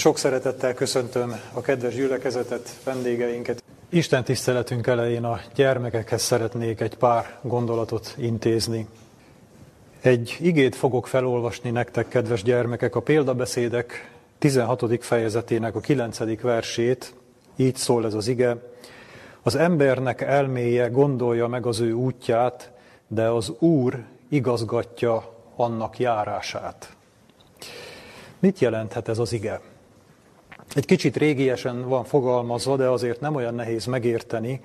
Sok szeretettel köszöntöm a kedves gyülekezetet, vendégeinket. Isten tiszteletünk elején a gyermekekhez szeretnék egy pár gondolatot intézni. Egy igét fogok felolvasni nektek, kedves gyermekek, a példabeszédek 16. fejezetének a 9. versét. Így szól ez az ige. Az embernek elméje gondolja meg az ő útját, de az Úr igazgatja annak járását. Mit jelenthet ez az ige? Egy kicsit régiesen van fogalmazva, de azért nem olyan nehéz megérteni.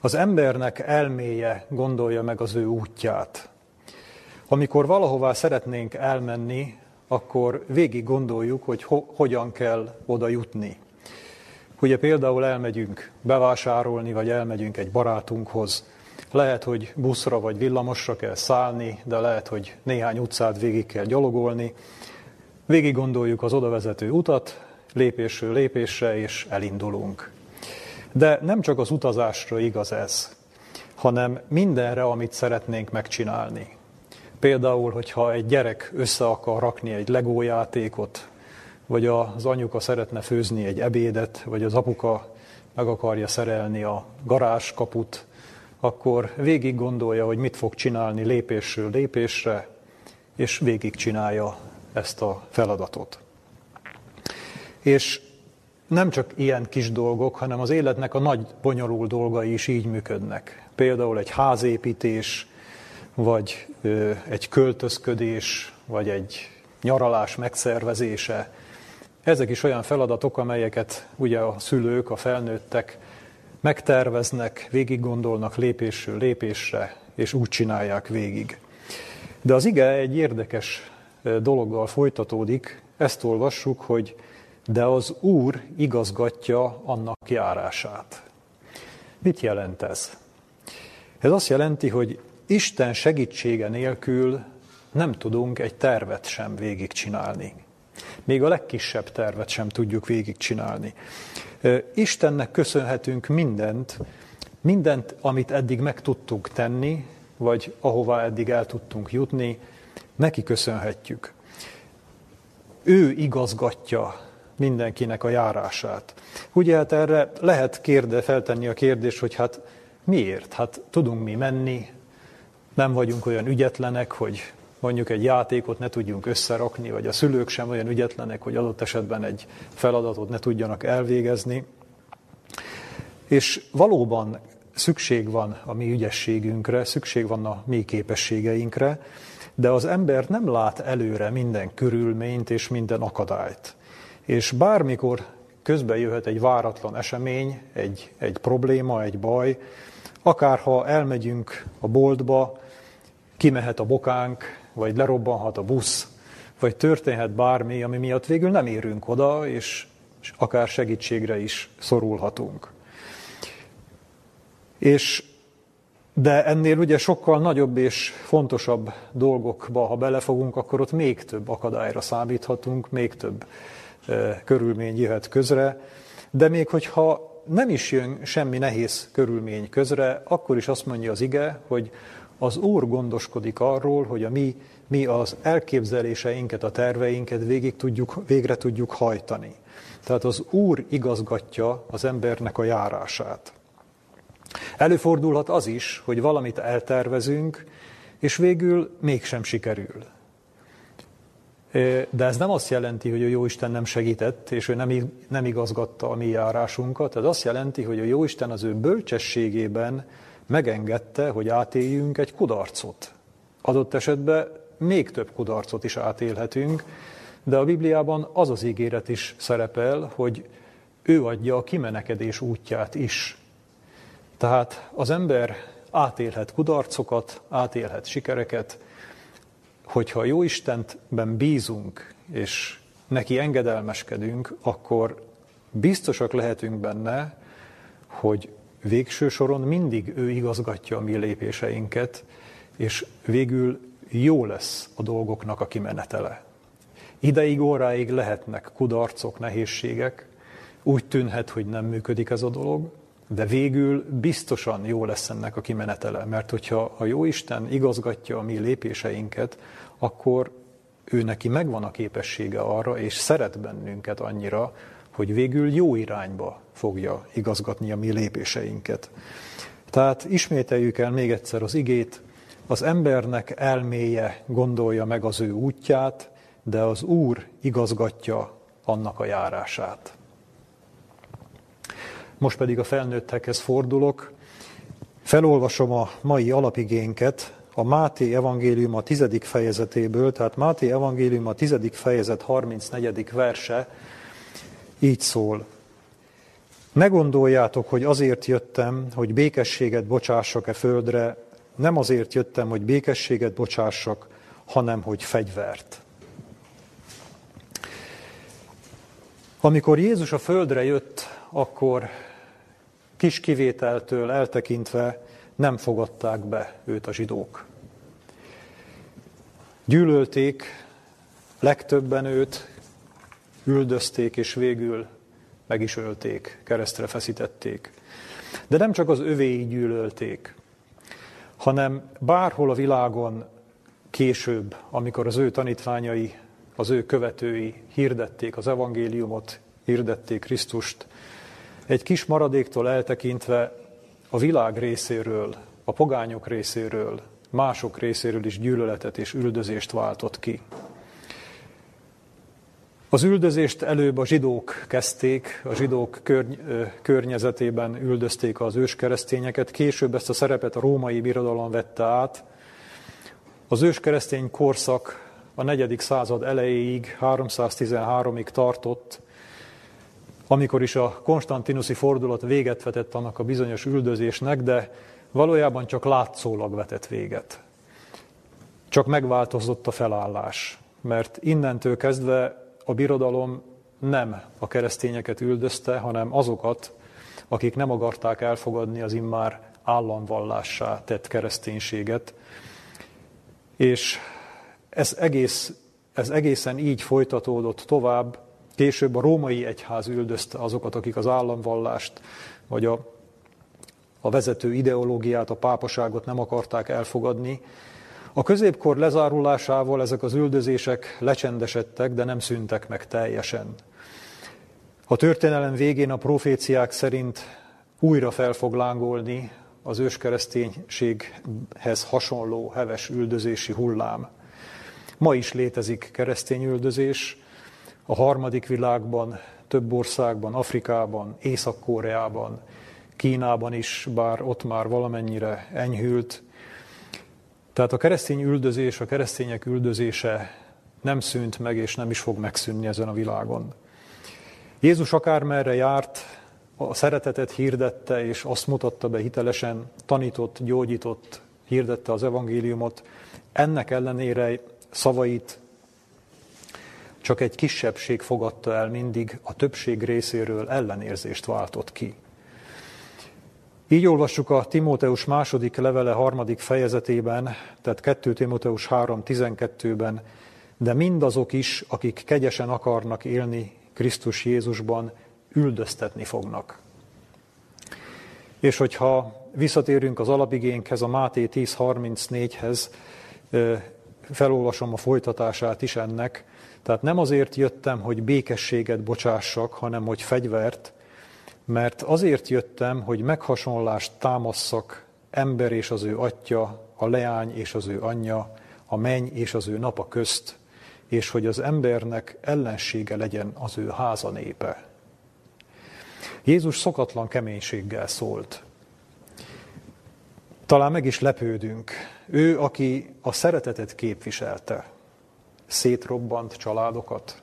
Az embernek elméje gondolja meg az ő útját. Amikor valahová szeretnénk elmenni, akkor végig gondoljuk, hogy ho- hogyan kell oda jutni. Ugye például elmegyünk bevásárolni, vagy elmegyünk egy barátunkhoz. Lehet, hogy buszra vagy villamosra kell szállni, de lehet, hogy néhány utcát végig kell gyalogolni. Végig gondoljuk az odavezető utat, lépésről lépésre, és elindulunk. De nem csak az utazásra igaz ez, hanem mindenre, amit szeretnénk megcsinálni. Például, hogyha egy gyerek össze akar rakni egy legójátékot, vagy az anyuka szeretne főzni egy ebédet, vagy az apuka meg akarja szerelni a garázskaput, akkor végig gondolja, hogy mit fog csinálni lépésről lépésre, és végig csinálja ezt a feladatot. És nem csak ilyen kis dolgok, hanem az életnek a nagy, bonyolult dolgai is így működnek. Például egy házépítés, vagy egy költözködés, vagy egy nyaralás megszervezése. Ezek is olyan feladatok, amelyeket ugye a szülők, a felnőttek megterveznek, végig gondolnak lépésről lépésre, és úgy csinálják végig. De az ige egy érdekes dologgal folytatódik, ezt olvassuk, hogy de az Úr igazgatja annak járását. Mit jelent ez? Ez azt jelenti, hogy Isten segítsége nélkül nem tudunk egy tervet sem végigcsinálni. Még a legkisebb tervet sem tudjuk végigcsinálni. Istennek köszönhetünk mindent, mindent, amit eddig meg tudtunk tenni, vagy ahová eddig el tudtunk jutni, neki köszönhetjük. Ő igazgatja mindenkinek a járását. Ugye hát erre lehet kérde, feltenni a kérdést, hogy hát miért? Hát tudunk mi menni, nem vagyunk olyan ügyetlenek, hogy mondjuk egy játékot ne tudjunk összerakni, vagy a szülők sem olyan ügyetlenek, hogy adott esetben egy feladatot ne tudjanak elvégezni. És valóban szükség van a mi ügyességünkre, szükség van a mi képességeinkre, de az ember nem lát előre minden körülményt és minden akadályt. És bármikor közbe jöhet egy váratlan esemény, egy, egy probléma, egy baj, akárha elmegyünk a boltba, kimehet a bokánk, vagy lerobbanhat a busz, vagy történhet bármi, ami miatt végül nem érünk oda, és, és akár segítségre is szorulhatunk. És de ennél ugye sokkal nagyobb és fontosabb dolgokba, ha belefogunk, akkor ott még több akadályra számíthatunk, még több körülmény jöhet közre. De még hogyha nem is jön semmi nehéz körülmény közre, akkor is azt mondja az ige, hogy az Úr gondoskodik arról, hogy a mi, mi az elképzeléseinket, a terveinket végig tudjuk, végre tudjuk hajtani. Tehát az Úr igazgatja az embernek a járását. Előfordulhat az is, hogy valamit eltervezünk, és végül mégsem sikerül. De ez nem azt jelenti, hogy a Jóisten nem segített, és ő nem, nem igazgatta a mi járásunkat. Ez azt jelenti, hogy a Jóisten az ő bölcsességében megengedte, hogy átéljünk egy kudarcot. Adott esetben még több kudarcot is átélhetünk, de a Bibliában az az ígéret is szerepel, hogy ő adja a kimenekedés útját is. Tehát az ember átélhet kudarcokat, átélhet sikereket, hogyha a jó Istenben bízunk, és neki engedelmeskedünk, akkor biztosak lehetünk benne, hogy végső soron mindig ő igazgatja a mi lépéseinket, és végül jó lesz a dolgoknak a kimenetele. Ideig, óráig lehetnek kudarcok, nehézségek, úgy tűnhet, hogy nem működik ez a dolog, de végül biztosan jó lesz ennek a kimenetele, mert hogyha a jó Isten igazgatja a mi lépéseinket, akkor ő neki megvan a képessége arra, és szeret bennünket annyira, hogy végül jó irányba fogja igazgatni a mi lépéseinket. Tehát ismételjük el még egyszer az igét, az embernek elméje gondolja meg az ő útját, de az Úr igazgatja annak a járását. Most pedig a felnőttekhez fordulok. Felolvasom a mai alapigénket, a Máté evangélium a tizedik fejezetéből, tehát Máté evangélium a tizedik fejezet 34. verse így szól. Ne gondoljátok, hogy azért jöttem, hogy békességet bocsássak-e földre, nem azért jöttem, hogy békességet bocsássak, hanem hogy fegyvert. Amikor Jézus a földre jött, akkor kis kivételtől eltekintve nem fogadták be őt a zsidók. Gyűlölték legtöbben őt, üldözték, és végül meg is ölték, keresztre feszítették. De nem csak az övéi gyűlölték, hanem bárhol a világon később, amikor az ő tanítványai, az ő követői hirdették az evangéliumot, hirdették Krisztust, egy kis maradéktól eltekintve a világ részéről, a pogányok részéről, mások részéről is gyűlöletet és üldözést váltott ki. Az üldözést előbb a zsidók kezdték, a zsidók körny- környezetében üldözték az őskeresztényeket, később ezt a szerepet a római birodalom vette át. Az őskeresztény korszak a negyedik század elejéig, 313-ig tartott, amikor is a konstantinuszi fordulat véget vetett annak a bizonyos üldözésnek, de valójában csak látszólag vetett véget. Csak megváltozott a felállás, mert innentől kezdve a birodalom nem a keresztényeket üldözte, hanem azokat, akik nem akarták elfogadni az immár államvallássá tett kereszténységet. És ez, egész, ez egészen így folytatódott tovább. Később a római egyház üldözte azokat, akik az államvallást, vagy a, a vezető ideológiát, a pápaságot nem akarták elfogadni, a középkor lezárulásával ezek az üldözések lecsendesedtek, de nem szűntek meg teljesen. A történelem végén a proféciák szerint újra fel fog lángolni az őskereszténységhez hasonló heves üldözési hullám. Ma is létezik keresztény üldözés, a harmadik világban, több országban, Afrikában, Észak-Koreában, Kínában is, bár ott már valamennyire enyhült, tehát a keresztény üldözés, a keresztények üldözése nem szűnt meg, és nem is fog megszűnni ezen a világon. Jézus akármerre járt, a szeretetet hirdette, és azt mutatta be hitelesen, tanított, gyógyított, hirdette az evangéliumot. Ennek ellenére szavait csak egy kisebbség fogadta el mindig, a többség részéről ellenérzést váltott ki. Így olvassuk a Timóteus második levele harmadik fejezetében, tehát 2 Timóteus 3.12-ben, de mindazok is, akik kegyesen akarnak élni Krisztus Jézusban, üldöztetni fognak. És hogyha visszatérünk az alapigénkhez, a Máté 10.34-hez, felolvasom a folytatását is ennek, tehát nem azért jöttem, hogy békességet bocsássak, hanem hogy fegyvert, mert azért jöttem, hogy meghasonlást támasszak ember és az ő atya, a leány és az ő anyja, a menny és az ő napa közt, és hogy az embernek ellensége legyen az ő háza népe. Jézus szokatlan keménységgel szólt. Talán meg is lepődünk. Ő, aki a szeretetet képviselte, szétrobbant családokat,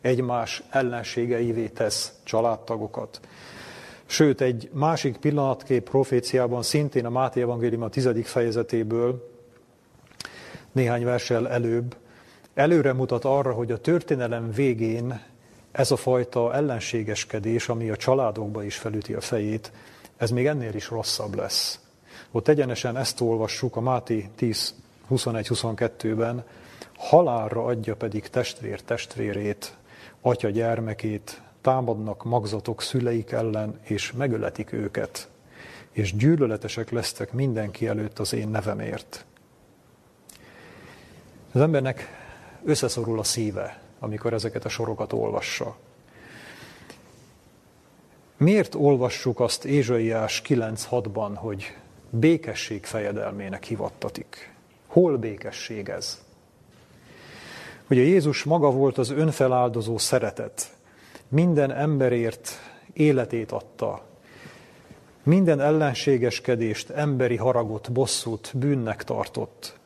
egymás ellenségeivé tesz családtagokat. Sőt, egy másik pillanatkép proféciában, szintén a Máté Evangélium a tizedik fejezetéből, néhány versel előbb, előre mutat arra, hogy a történelem végén ez a fajta ellenségeskedés, ami a családokba is felüti a fejét, ez még ennél is rosszabb lesz. Ott egyenesen ezt olvassuk a Máté 10, 21-22-ben, halálra adja pedig testvér testvérét, atya gyermekét, támadnak magzatok szüleik ellen, és megöletik őket, és gyűlöletesek lesztek mindenki előtt az én nevemért. Az embernek összeszorul a szíve, amikor ezeket a sorokat olvassa. Miért olvassuk azt Ézsaiás 9.6-ban, hogy békesség fejedelmének hivattatik? Hol békesség ez? Ugye Jézus maga volt az önfeláldozó szeretet. Minden emberért életét adta. Minden ellenségeskedést, emberi haragot, bosszút, bűnnek tartott.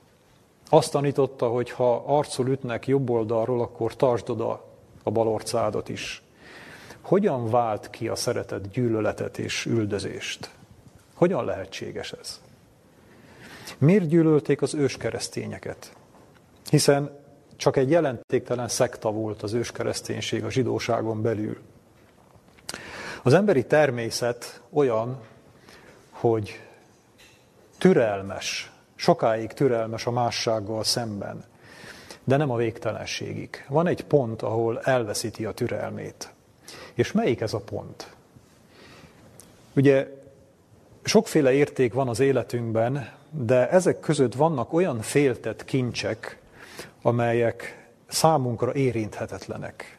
Azt tanította, hogy ha arcul ütnek jobb oldalról, akkor tartsd oda a bal orcádat is. Hogyan vált ki a szeretet gyűlöletet és üldözést? Hogyan lehetséges ez? Miért gyűlölték az őskeresztényeket? Hiszen csak egy jelentéktelen szekta volt az őskereszténység a zsidóságon belül. Az emberi természet olyan, hogy türelmes, sokáig türelmes a mássággal szemben, de nem a végtelenségig. Van egy pont, ahol elveszíti a türelmét. És melyik ez a pont? Ugye sokféle érték van az életünkben, de ezek között vannak olyan féltett kincsek, amelyek számunkra érinthetetlenek.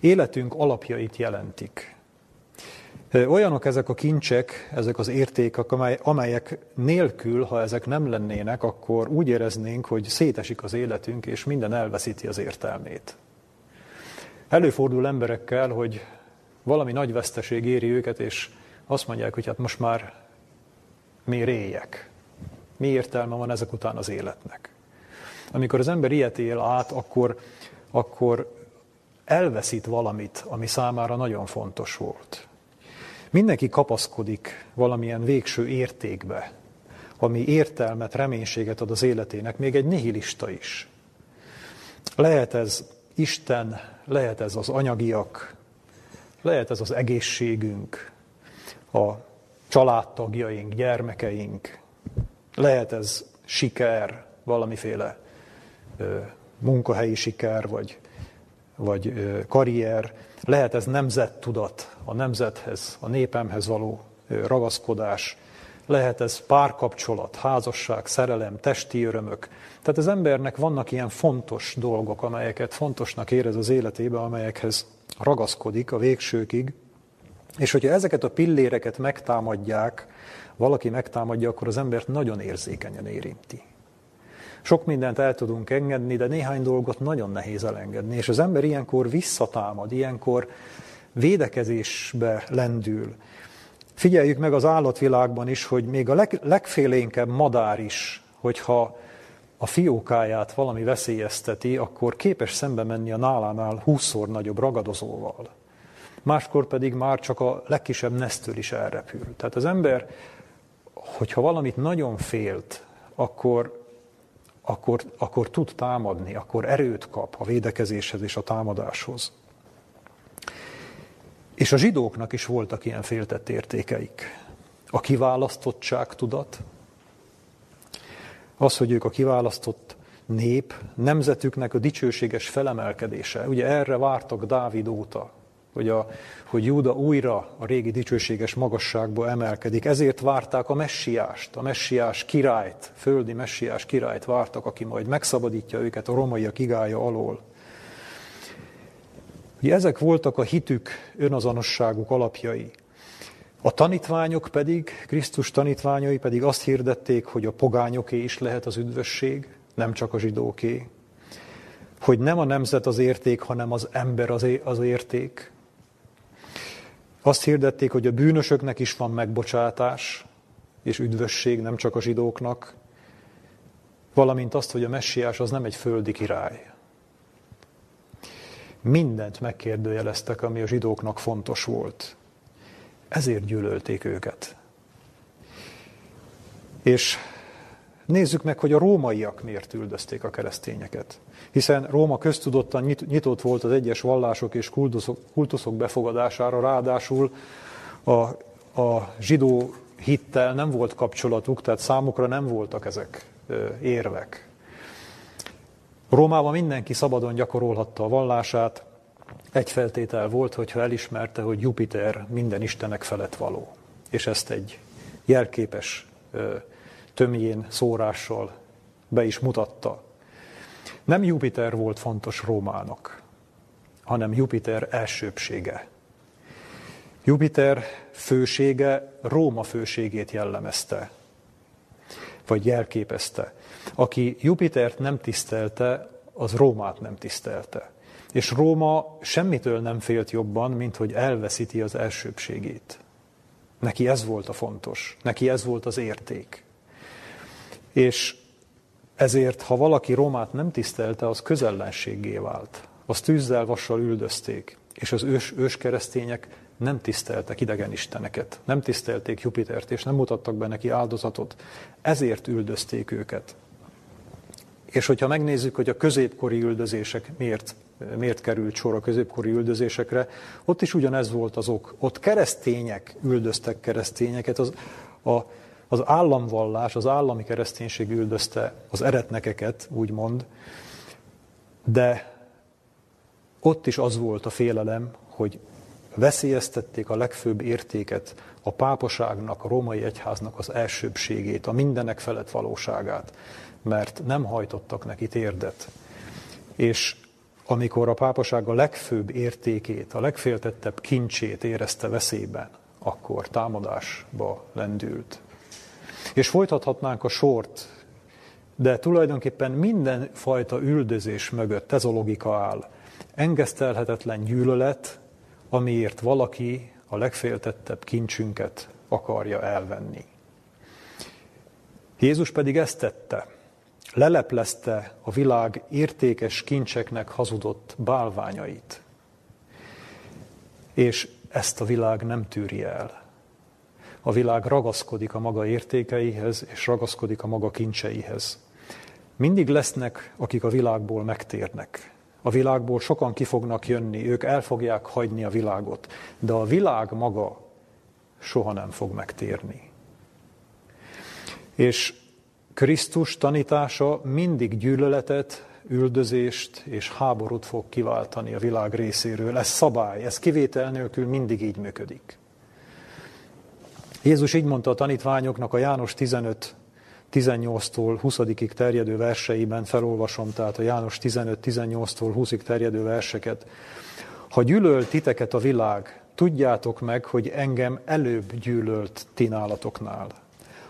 Életünk alapjait jelentik. Olyanok ezek a kincsek, ezek az értékek, amelyek nélkül, ha ezek nem lennének, akkor úgy éreznénk, hogy szétesik az életünk, és minden elveszíti az értelmét. Előfordul emberekkel, hogy valami nagy veszteség éri őket, és azt mondják, hogy hát most már miért éljek? Mi értelme van ezek után az életnek? Amikor az ember ilyet él át, akkor, akkor elveszít valamit, ami számára nagyon fontos volt. Mindenki kapaszkodik valamilyen végső értékbe, ami értelmet, reménységet ad az életének, még egy nihilista is. Lehet ez Isten, lehet ez az anyagiak, lehet ez az egészségünk, a családtagjaink, gyermekeink, lehet ez siker, valamiféle munkahelyi siker, vagy, vagy karrier, lehet ez nemzettudat, a nemzethez, a népemhez való ragaszkodás, lehet ez párkapcsolat, házasság, szerelem, testi örömök. Tehát az embernek vannak ilyen fontos dolgok, amelyeket fontosnak érez az életébe, amelyekhez ragaszkodik a végsőkig. És hogyha ezeket a pilléreket megtámadják, valaki megtámadja, akkor az embert nagyon érzékenyen érinti. Sok mindent el tudunk engedni, de néhány dolgot nagyon nehéz elengedni. És az ember ilyenkor visszatámad, ilyenkor védekezésbe lendül. Figyeljük meg az állatvilágban is, hogy még a leg, legfélénkebb madár is, hogyha a fiókáját valami veszélyezteti, akkor képes szembe menni a nálánál húszszor nagyobb ragadozóval. Máskor pedig már csak a legkisebb nesztől is elrepül. Tehát az ember, hogyha valamit nagyon félt, akkor, akkor, akkor tud támadni, akkor erőt kap a védekezéshez és a támadáshoz. És a zsidóknak is voltak ilyen féltett értékeik. A kiválasztottság tudat, az, hogy ők a kiválasztott nép, nemzetüknek a dicsőséges felemelkedése. Ugye erre vártak Dávid óta, hogy, a, hogy Júda újra a régi dicsőséges magasságba emelkedik. Ezért várták a messiást, a messiás királyt, földi messiás királyt vártak, aki majd megszabadítja őket a romaiak igája alól. Ugye ezek voltak a hitük, önazonosságuk alapjai. A tanítványok pedig, Krisztus tanítványai pedig azt hirdették, hogy a pogányoké is lehet az üdvösség, nem csak a zsidóké. Hogy nem a nemzet az érték, hanem az ember az érték. Azt hirdették, hogy a bűnösöknek is van megbocsátás és üdvösség, nem csak a zsidóknak, valamint azt, hogy a messiás az nem egy földi király. Mindent megkérdőjeleztek, ami a zsidóknak fontos volt. Ezért gyűlölték őket. És nézzük meg, hogy a rómaiak miért üldözték a keresztényeket. Hiszen Róma köztudottan nyitott volt az egyes vallások és kultuszok, befogadására, ráadásul a, a zsidó hittel nem volt kapcsolatuk, tehát számukra nem voltak ezek érvek. Rómában mindenki szabadon gyakorolhatta a vallását, egy feltétel volt, hogyha elismerte, hogy Jupiter minden istenek felett való. És ezt egy jelképes tömjén szórással be is mutatta. Nem Jupiter volt fontos Rómának, hanem Jupiter elsőbsége. Jupiter fősége Róma főségét jellemezte, vagy jelképezte. Aki Jupitert nem tisztelte, az Rómát nem tisztelte. És Róma semmitől nem félt jobban, mint hogy elveszíti az elsőbségét. Neki ez volt a fontos, neki ez volt az érték. És ezért, ha valaki Rómát nem tisztelte, az közellenséggé vált. Az tűzzel, vassal üldözték, és az ős, ős keresztények nem tiszteltek idegen isteneket, nem tisztelték Jupitert, és nem mutattak be neki áldozatot. Ezért üldözték őket. És hogyha megnézzük, hogy a középkori üldözések miért, miért került sor a középkori üldözésekre, ott is ugyanez volt az ok. Ott keresztények üldöztek keresztényeket, az, a, az államvallás, az állami kereszténység üldözte az eretnekeket, úgymond, de ott is az volt a félelem, hogy veszélyeztették a legfőbb értéket, a pápaságnak, a római egyháznak az elsőbségét, a mindenek felett valóságát, mert nem hajtottak neki térdet. És amikor a pápaság a legfőbb értékét, a legféltettebb kincsét érezte veszélyben, akkor támadásba lendült. És folytathatnánk a sort, de tulajdonképpen minden fajta üldözés mögött ez a logika áll. Engesztelhetetlen gyűlölet, amiért valaki a legféltettebb kincsünket akarja elvenni. Jézus pedig ezt tette. Leleplezte a világ értékes kincseknek hazudott bálványait. És ezt a világ nem tűri el. A világ ragaszkodik a maga értékeihez, és ragaszkodik a maga kincseihez. Mindig lesznek, akik a világból megtérnek. A világból sokan ki fognak jönni, ők el fogják hagyni a világot, de a világ maga soha nem fog megtérni. És Krisztus tanítása mindig gyűlöletet, üldözést és háborút fog kiváltani a világ részéről. Ez szabály, ez kivétel nélkül mindig így működik. Jézus így mondta a tanítványoknak a János 15 18-tól 20-ig terjedő verseiben felolvasom, tehát a János 15-18-tól 20-ig terjedő verseket. Ha gyűlöl titeket a világ, tudjátok meg, hogy engem előbb gyűlölt ti nálatoknál.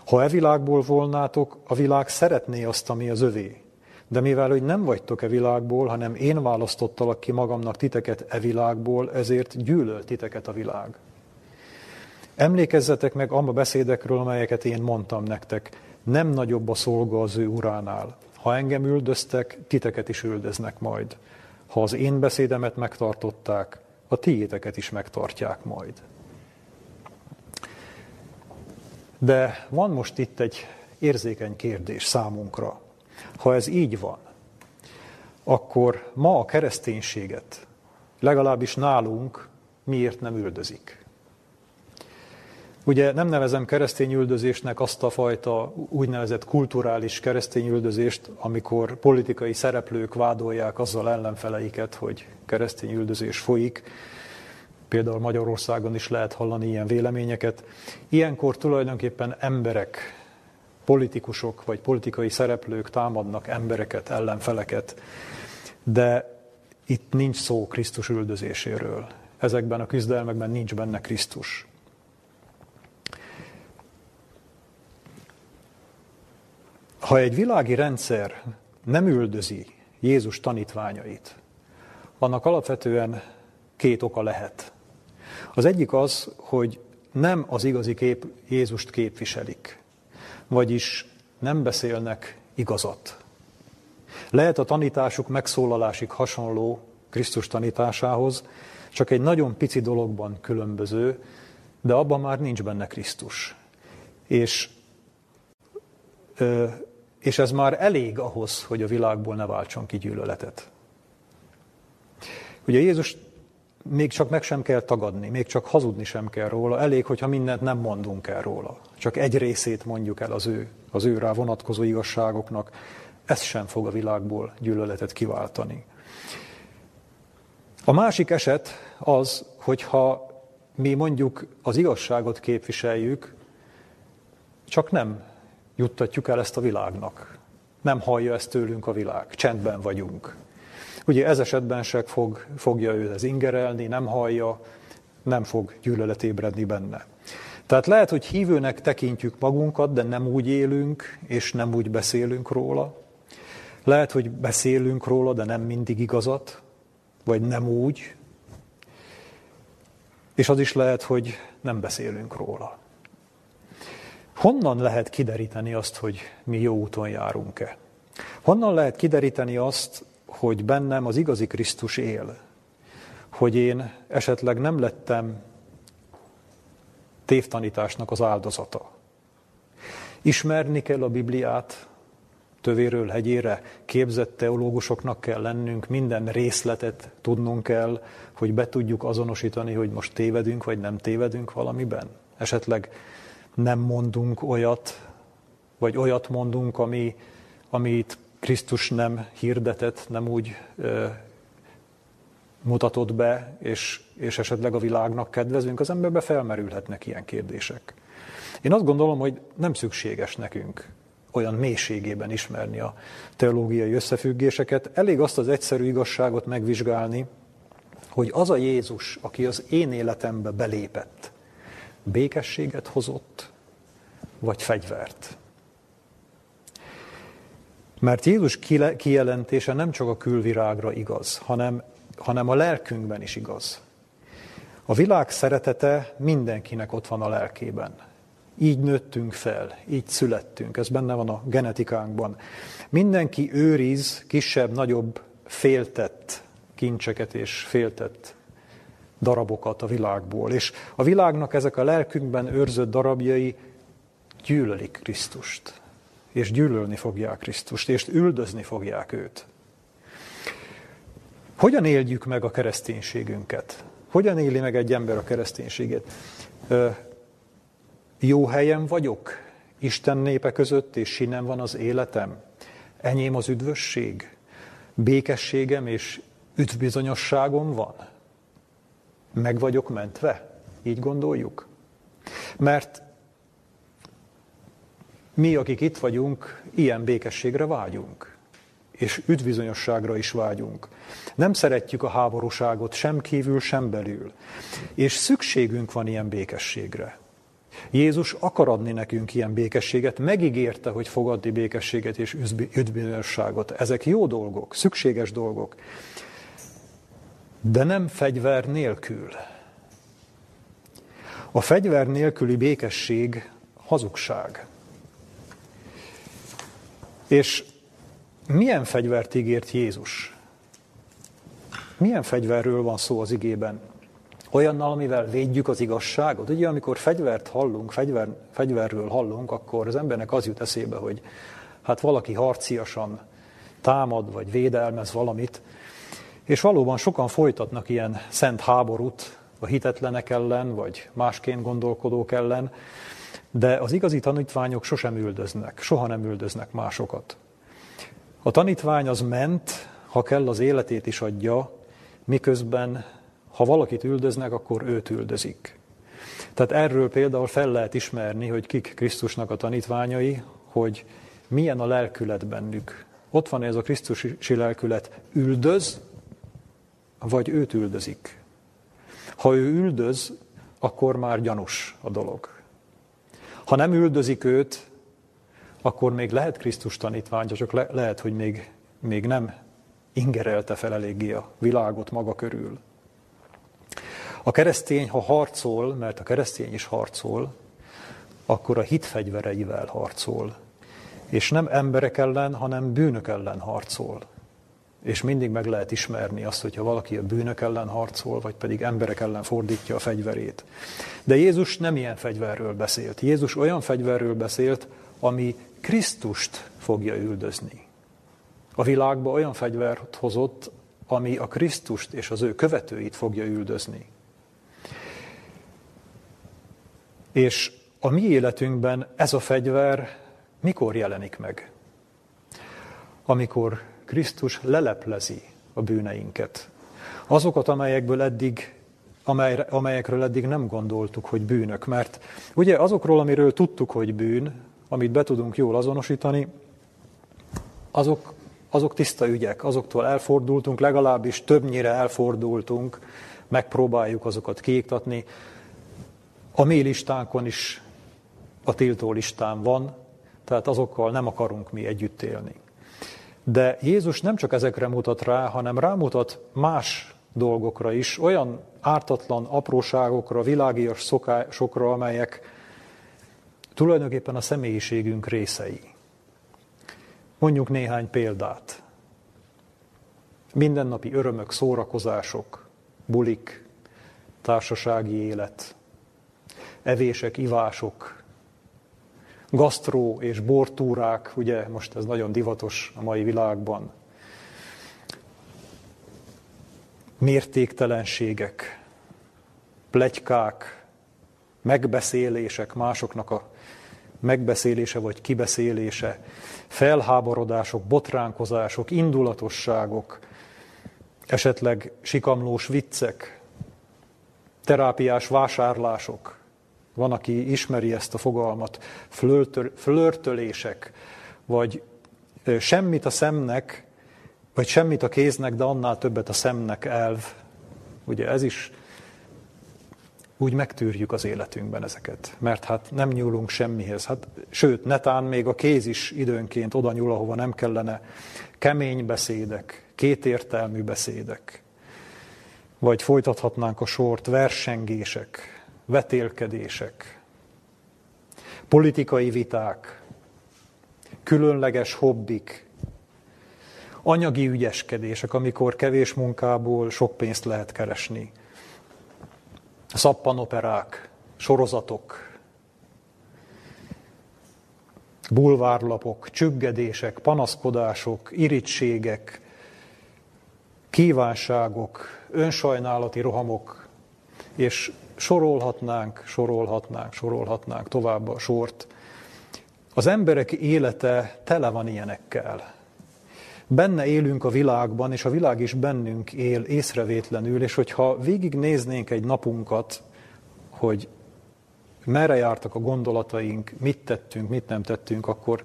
Ha e világból volnátok, a világ szeretné azt, ami az övé. De mivel, hogy nem vagytok e világból, hanem én választottalak ki magamnak titeket e világból, ezért gyűlöl titeket a világ. Emlékezzetek meg amba beszédekről, amelyeket én mondtam nektek nem nagyobb a szolga az ő uránál. Ha engem üldöztek, titeket is üldöznek majd. Ha az én beszédemet megtartották, a tiéteket is megtartják majd. De van most itt egy érzékeny kérdés számunkra. Ha ez így van, akkor ma a kereszténységet, legalábbis nálunk, miért nem üldözik? Ugye nem nevezem keresztényüldözésnek azt a fajta úgynevezett kulturális keresztényüldözést, amikor politikai szereplők vádolják azzal ellenfeleiket, hogy keresztényüldözés folyik. Például Magyarországon is lehet hallani ilyen véleményeket. Ilyenkor tulajdonképpen emberek, politikusok vagy politikai szereplők támadnak embereket, ellenfeleket, de itt nincs szó Krisztus üldözéséről. Ezekben a küzdelmekben nincs benne Krisztus. Ha egy világi rendszer nem üldözi Jézus tanítványait, annak alapvetően két oka lehet. Az egyik az, hogy nem az igazi kép Jézust képviselik, vagyis nem beszélnek igazat. Lehet a tanításuk megszólalásig hasonló Krisztus tanításához, csak egy nagyon pici dologban különböző, de abban már nincs benne Krisztus. És ö, és ez már elég ahhoz, hogy a világból ne váltson ki gyűlöletet. Ugye Jézus még csak meg sem kell tagadni, még csak hazudni sem kell róla, elég, hogyha mindent nem mondunk el róla. Csak egy részét mondjuk el az ő, az ő rá vonatkozó igazságoknak, ez sem fog a világból gyűlöletet kiváltani. A másik eset az, hogyha mi mondjuk az igazságot képviseljük, csak nem juttatjuk el ezt a világnak. Nem hallja ezt tőlünk a világ, csendben vagyunk. Ugye ez esetben se fog, fogja ő ez ingerelni, nem hallja, nem fog gyűlölet ébredni benne. Tehát lehet, hogy hívőnek tekintjük magunkat, de nem úgy élünk, és nem úgy beszélünk róla. Lehet, hogy beszélünk róla, de nem mindig igazat, vagy nem úgy. És az is lehet, hogy nem beszélünk róla. Honnan lehet kideríteni azt, hogy mi jó úton járunk-e? Honnan lehet kideríteni azt, hogy bennem az igazi Krisztus él? Hogy én esetleg nem lettem tévtanításnak az áldozata. Ismerni kell a Bibliát, tövéről hegyére, képzett teológusoknak kell lennünk, minden részletet tudnunk kell, hogy be tudjuk azonosítani, hogy most tévedünk, vagy nem tévedünk valamiben. Esetleg nem mondunk olyat, vagy olyat mondunk, ami, amit Krisztus nem hirdetett, nem úgy ö, mutatott be, és, és esetleg a világnak kedvezünk, az emberbe felmerülhetnek ilyen kérdések. Én azt gondolom, hogy nem szükséges nekünk olyan mélységében ismerni a teológiai összefüggéseket. Elég azt az egyszerű igazságot megvizsgálni, hogy az a Jézus, aki az én életembe belépett, békességet hozott, vagy fegyvert. Mert Jézus kijelentése nem csak a külvirágra igaz, hanem, hanem a lelkünkben is igaz. A világ szeretete mindenkinek ott van a lelkében. Így nőttünk fel, így születtünk, ez benne van a genetikánkban. Mindenki őriz kisebb-nagyobb féltett kincseket és féltett darabokat a világból. És a világnak ezek a lelkünkben őrzött darabjai gyűlölik Krisztust, és gyűlölni fogják Krisztust, és üldözni fogják őt. Hogyan éljük meg a kereszténységünket? Hogyan éli meg egy ember a kereszténységét? Jó helyen vagyok, Isten népe között, és sinem van az életem. Enyém az üdvösség, békességem és üdvbizonyosságom van. Meg vagyok mentve? Így gondoljuk? Mert mi, akik itt vagyunk, ilyen békességre vágyunk, és üdvizonyosságra is vágyunk. Nem szeretjük a háborúságot sem kívül, sem belül. És szükségünk van ilyen békességre. Jézus akar adni nekünk ilyen békességet, megígérte, hogy fog adni békességet és üdvbizonyosságot. Ezek jó dolgok, szükséges dolgok, de nem fegyver nélkül. A fegyver nélküli békesség hazugság. És milyen fegyvert ígért Jézus? Milyen fegyverről van szó az igében? Olyannal, amivel védjük az igazságot. Ugye, amikor fegyvert hallunk, fegyver, fegyverről hallunk, akkor az embernek az jut eszébe, hogy hát valaki harciasan támad, vagy védelmez valamit, és valóban sokan folytatnak ilyen szent háborút a hitetlenek ellen, vagy másként gondolkodók ellen, de az igazi tanítványok sosem üldöznek, soha nem üldöznek másokat. A tanítvány az ment, ha kell, az életét is adja, miközben, ha valakit üldöznek, akkor őt üldözik. Tehát erről például fel lehet ismerni, hogy kik Krisztusnak a tanítványai, hogy milyen a lelkület bennük. Ott van ez a Krisztusi lelkület, üldöz, vagy őt üldözik. Ha ő üldöz, akkor már gyanús a dolog. Ha nem üldözik őt, akkor még lehet Krisztus tanítvány, csak le, lehet, hogy még, még nem ingerelte fel eléggé a világot maga körül. A keresztény, ha harcol, mert a keresztény is harcol, akkor a hitfegyvereivel harcol. És nem emberek ellen, hanem bűnök ellen harcol. És mindig meg lehet ismerni azt, hogyha valaki a bűnök ellen harcol, vagy pedig emberek ellen fordítja a fegyverét. De Jézus nem ilyen fegyverről beszélt. Jézus olyan fegyverről beszélt, ami Krisztust fogja üldözni. A világba olyan fegyvert hozott, ami a Krisztust és az ő követőit fogja üldözni. És a mi életünkben ez a fegyver mikor jelenik meg? Amikor Krisztus leleplezi a bűneinket. Azokat, amelyekből eddig, amely, amelyekről eddig nem gondoltuk, hogy bűnök. Mert ugye azokról, amiről tudtuk, hogy bűn, amit be tudunk jól azonosítani, azok, azok tiszta ügyek, azoktól elfordultunk, legalábbis többnyire elfordultunk, megpróbáljuk azokat kiiktatni. A mi listánkon is a tiltó listán van, tehát azokkal nem akarunk mi együtt élni. De Jézus nem csak ezekre mutat rá, hanem rámutat más dolgokra is, olyan ártatlan apróságokra, világias szokásokra, amelyek tulajdonképpen a személyiségünk részei. Mondjuk néhány példát. Mindennapi örömök, szórakozások, bulik, társasági élet, evések, ivások, gasztró és bortúrák, ugye most ez nagyon divatos a mai világban, mértéktelenségek, plegykák, megbeszélések, másoknak a megbeszélése vagy kibeszélése, felháborodások, botránkozások, indulatosságok, esetleg sikamlós viccek, terápiás vásárlások. Van, aki ismeri ezt a fogalmat, flörtölések, vagy semmit a szemnek, vagy semmit a kéznek, de annál többet a szemnek elv. Ugye ez is úgy megtűrjük az életünkben ezeket, mert hát nem nyúlunk semmihez. Hát, sőt, netán még a kéz is időnként oda nyúl, ahova nem kellene. Kemény beszédek, kétértelmű beszédek. Vagy folytathatnánk a sort, versengések, vetélkedések, politikai viták, különleges hobbik, anyagi ügyeskedések, amikor kevés munkából sok pénzt lehet keresni, szappanoperák, sorozatok, bulvárlapok, csüggedések, panaszkodások, irítségek, kívánságok, önsajnálati rohamok, és sorolhatnánk, sorolhatnánk, sorolhatnánk tovább a sort. Az emberek élete tele van ilyenekkel. Benne élünk a világban, és a világ is bennünk él észrevétlenül, és hogyha végignéznénk egy napunkat, hogy merre jártak a gondolataink, mit tettünk, mit nem tettünk, akkor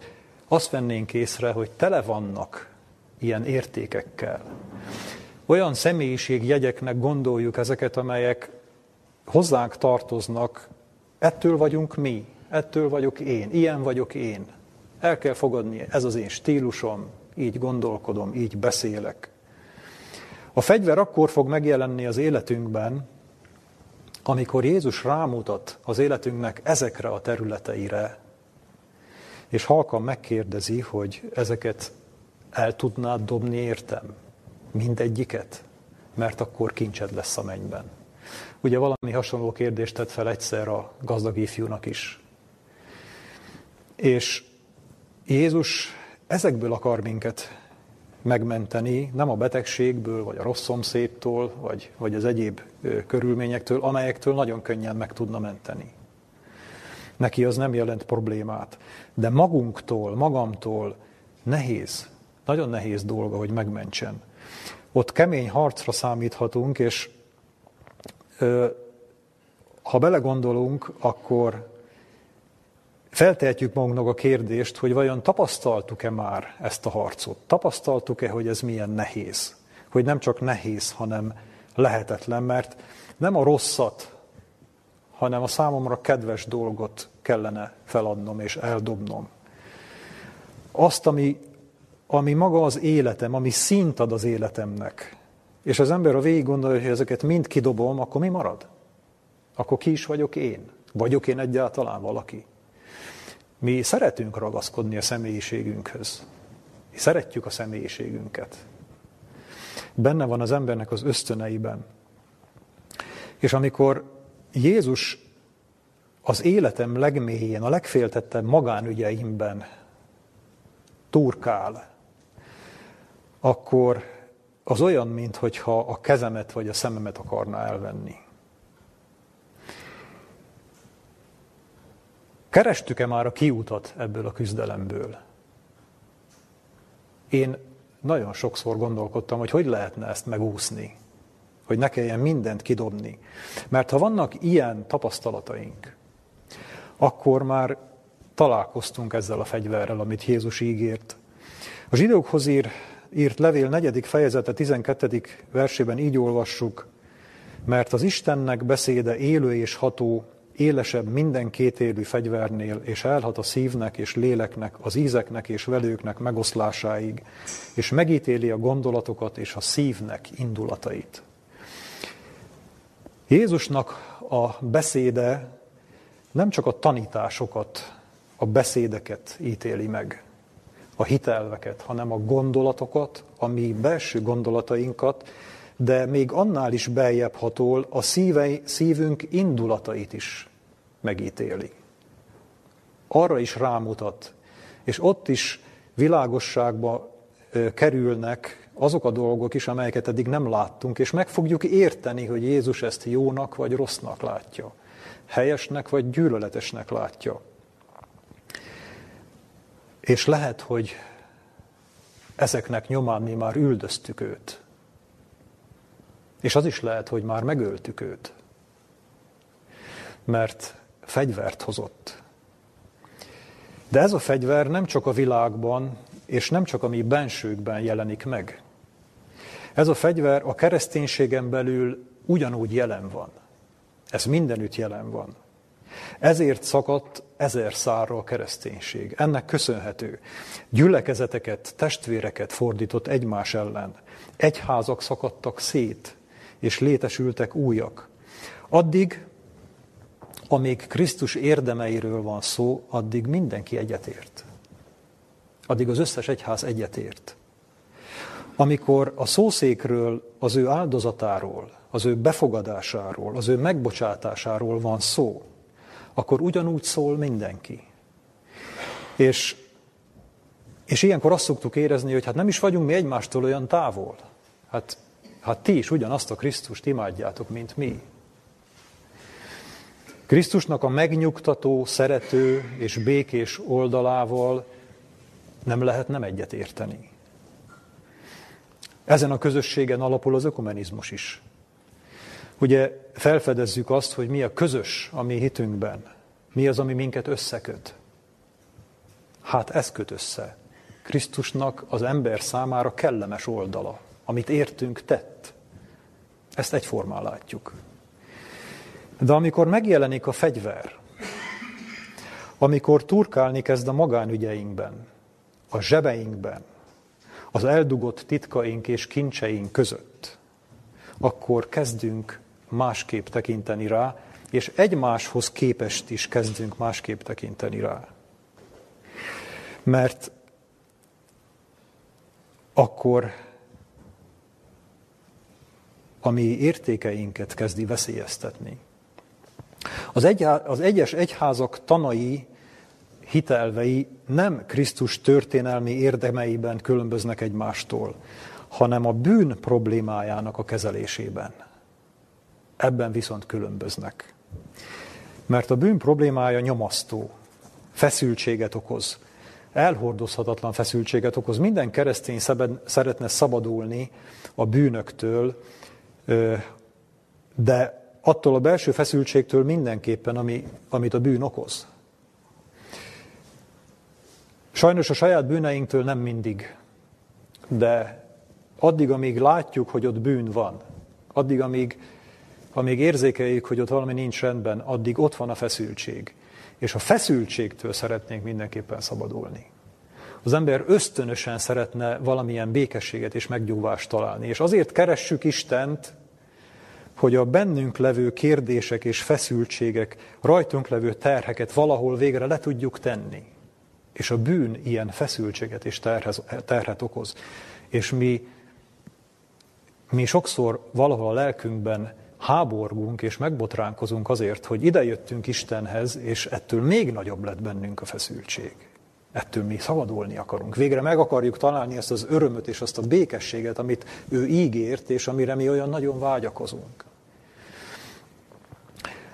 azt vennénk észre, hogy tele vannak ilyen értékekkel. Olyan személyiségjegyeknek gondoljuk ezeket, amelyek hozzánk tartoznak, ettől vagyunk mi, ettől vagyok én, ilyen vagyok én. El kell fogadni, ez az én stílusom, így gondolkodom, így beszélek. A fegyver akkor fog megjelenni az életünkben, amikor Jézus rámutat az életünknek ezekre a területeire, és halkan megkérdezi, hogy ezeket el tudnád dobni értem, mindegyiket, mert akkor kincsed lesz a mennyben. Ugye valami hasonló kérdést tett fel egyszer a gazdag ifjúnak is. És Jézus ezekből akar minket megmenteni, nem a betegségből, vagy a rossz szomszédtól, vagy, vagy az egyéb körülményektől, amelyektől nagyon könnyen meg tudna menteni. Neki az nem jelent problémát. De magunktól, magamtól nehéz, nagyon nehéz dolga, hogy megmentsen. Ott kemény harcra számíthatunk, és ha belegondolunk, akkor Feltehetjük magunknak a kérdést, hogy vajon tapasztaltuk-e már ezt a harcot? Tapasztaltuk-e, hogy ez milyen nehéz? Hogy nem csak nehéz, hanem lehetetlen, mert nem a rosszat, hanem a számomra kedves dolgot kellene feladnom és eldobnom. Azt, ami, ami maga az életem, ami szint ad az életemnek. És az ember, a végig gondolja, hogy ezeket mind kidobom, akkor mi marad? Akkor ki is vagyok én? Vagyok én egyáltalán valaki? Mi szeretünk ragaszkodni a személyiségünkhöz. Mi szeretjük a személyiségünket. Benne van az embernek az ösztöneiben. És amikor Jézus az életem legmélyén, a legféltettebb magánügyeimben turkál, akkor az olyan, mintha a kezemet vagy a szememet akarná elvenni. Kerestük-e már a kiutat ebből a küzdelemből? Én nagyon sokszor gondolkodtam, hogy hogy lehetne ezt megúszni, hogy ne kelljen mindent kidobni. Mert ha vannak ilyen tapasztalataink, akkor már találkoztunk ezzel a fegyverrel, amit Jézus ígért, A zsidókhoz ír, írt levél negyedik fejezete 12. versében így olvassuk, mert az Istennek beszéde élő és ható, élesebb minden kétélű fegyvernél, és elhat a szívnek és léleknek, az ízeknek és velőknek megoszlásáig, és megítéli a gondolatokat és a szívnek indulatait. Jézusnak a beszéde nem csak a tanításokat, a beszédeket ítéli meg, a hitelveket, hanem a gondolatokat, a mi belső gondolatainkat, de még annál is beljebb hatol a szívei, szívünk indulatait is megítéli. Arra is rámutat, és ott is világosságba kerülnek azok a dolgok is, amelyeket eddig nem láttunk, és meg fogjuk érteni, hogy Jézus ezt jónak vagy rossznak látja, helyesnek vagy gyűlöletesnek látja. És lehet, hogy ezeknek nyomán mi már üldöztük őt. És az is lehet, hogy már megöltük őt. Mert fegyvert hozott. De ez a fegyver nem csak a világban, és nem csak a mi bensőkben jelenik meg. Ez a fegyver a kereszténységen belül ugyanúgy jelen van. Ez mindenütt jelen van. Ezért szakadt ezer szárra a kereszténység. Ennek köszönhető. Gyülekezeteket, testvéreket fordított egymás ellen. Egyházak szakadtak szét, és létesültek újak. Addig, amíg Krisztus érdemeiről van szó, addig mindenki egyetért. Addig az összes egyház egyetért. Amikor a szószékről, az ő áldozatáról, az ő befogadásáról, az ő megbocsátásáról van szó, akkor ugyanúgy szól mindenki. És, és ilyenkor azt szoktuk érezni, hogy hát nem is vagyunk mi egymástól olyan távol. Hát, hát ti is ugyanazt a Krisztust imádjátok, mint mi. Krisztusnak a megnyugtató, szerető és békés oldalával nem lehet nem egyet érteni. Ezen a közösségen alapul az ökumenizmus is. Ugye felfedezzük azt, hogy mi a közös a mi hitünkben, mi az, ami minket összeköt. Hát ez köt össze. Krisztusnak az ember számára kellemes oldala, amit értünk tett. Ezt egyformán látjuk. De amikor megjelenik a fegyver, amikor turkálni kezd a magánügyeinkben, a zsebeinkben, az eldugott titkaink és kincseink között, akkor kezdünk másképp tekinteni rá, és egymáshoz képest is kezdünk másképp tekinteni rá. Mert akkor a mi értékeinket kezdi veszélyeztetni. Az, egy, az egyes egyházak tanai, hitelvei nem Krisztus történelmi érdemeiben különböznek egymástól, hanem a bűn problémájának a kezelésében. Ebben viszont különböznek. Mert a bűn problémája nyomasztó, feszültséget okoz, elhordozhatatlan feszültséget okoz. Minden keresztény szeretne szabadulni a bűnöktől, de attól a belső feszültségtől mindenképpen, ami, amit a bűn okoz. Sajnos a saját bűneinktől nem mindig, de addig, amíg látjuk, hogy ott bűn van, addig, amíg amíg érzékeljük, hogy ott valami nincs rendben, addig ott van a feszültség. És a feszültségtől szeretnénk mindenképpen szabadulni. Az ember ösztönösen szeretne valamilyen békességet és meggyóvást találni. És azért keressük Istent, hogy a bennünk levő kérdések és feszültségek, rajtunk levő terheket valahol végre le tudjuk tenni. És a bűn ilyen feszültséget és terhet okoz. És mi, mi sokszor valahol a lelkünkben háborgunk és megbotránkozunk azért, hogy idejöttünk Istenhez, és ettől még nagyobb lett bennünk a feszültség. Ettől mi szabadulni akarunk. Végre meg akarjuk találni ezt az örömöt és azt a békességet, amit ő ígért, és amire mi olyan nagyon vágyakozunk.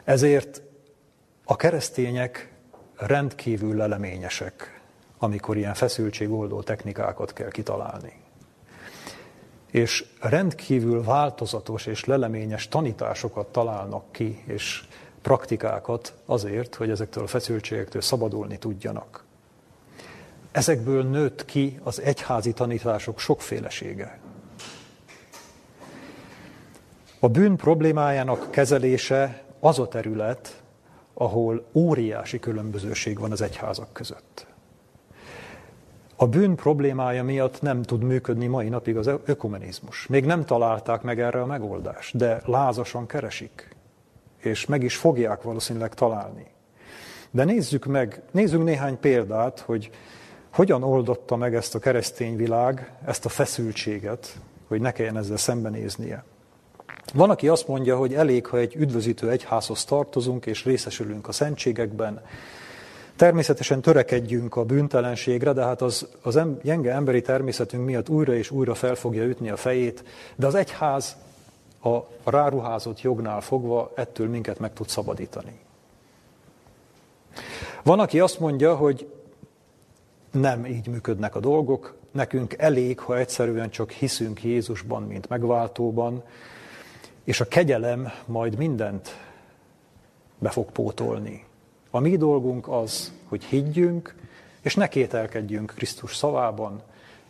Ezért a keresztények rendkívül leleményesek, amikor ilyen feszültségoldó technikákat kell kitalálni és rendkívül változatos és leleményes tanításokat találnak ki, és praktikákat azért, hogy ezektől a feszültségektől szabadulni tudjanak. Ezekből nőtt ki az egyházi tanítások sokfélesége. A bűn problémájának kezelése az a terület, ahol óriási különbözőség van az egyházak között. A bűn problémája miatt nem tud működni mai napig az ökumenizmus. Még nem találták meg erre a megoldást, de lázasan keresik, és meg is fogják valószínűleg találni. De nézzük meg, nézzük néhány példát, hogy hogyan oldotta meg ezt a keresztény világ, ezt a feszültséget, hogy ne kelljen ezzel szembenéznie. Van, aki azt mondja, hogy elég, ha egy üdvözítő egyházhoz tartozunk, és részesülünk a szentségekben. Természetesen törekedjünk a bűntelenségre, de hát az, az em, gyenge emberi természetünk miatt újra és újra fel fogja ütni a fejét, de az egyház a ráruházott jognál fogva ettől minket meg tud szabadítani. Van, aki azt mondja, hogy nem így működnek a dolgok, nekünk elég, ha egyszerűen csak hiszünk Jézusban, mint megváltóban, és a kegyelem majd mindent be fog pótolni. A mi dolgunk az, hogy higgyünk, és ne kételkedjünk Krisztus szavában,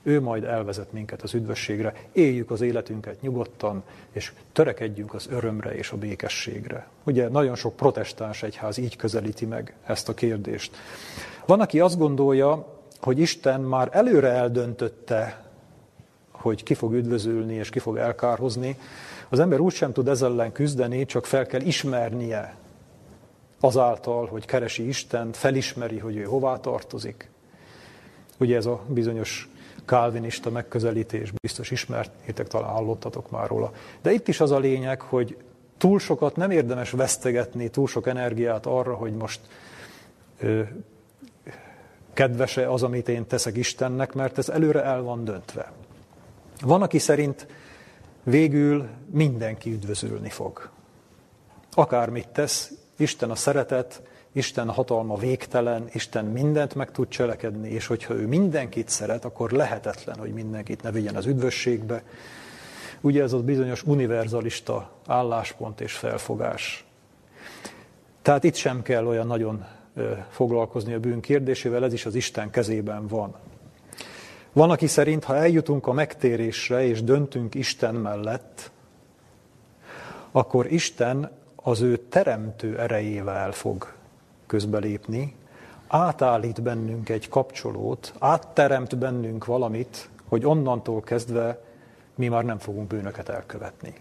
ő majd elvezet minket az üdvösségre, éljük az életünket nyugodtan, és törekedjünk az örömre és a békességre. Ugye nagyon sok protestáns egyház így közelíti meg ezt a kérdést. Van, aki azt gondolja, hogy Isten már előre eldöntötte, hogy ki fog üdvözülni és ki fog elkárhozni, az ember úgy sem tud ezzel ellen küzdeni, csak fel kell ismernie azáltal, hogy keresi Istent, felismeri, hogy ő hová tartozik. Ugye ez a bizonyos kálvinista megközelítés, biztos ismertétek, talán hallottatok már róla. De itt is az a lényeg, hogy túl sokat nem érdemes vesztegetni, túl sok energiát arra, hogy most ö, kedvese az, amit én teszek Istennek, mert ez előre el van döntve. Van, aki szerint végül mindenki üdvözülni fog. Akármit tesz, Isten a szeretet, Isten hatalma végtelen, Isten mindent meg tud cselekedni, és hogyha ő mindenkit szeret, akkor lehetetlen, hogy mindenkit ne vigyen az üdvösségbe. Ugye ez az bizonyos univerzalista álláspont és felfogás. Tehát itt sem kell olyan nagyon foglalkozni a bűn kérdésével, ez is az Isten kezében van. Van, aki szerint, ha eljutunk a megtérésre és döntünk Isten mellett, akkor Isten az ő teremtő erejével fog közbelépni, átállít bennünk egy kapcsolót, átteremt bennünk valamit, hogy onnantól kezdve mi már nem fogunk bűnöket elkövetni.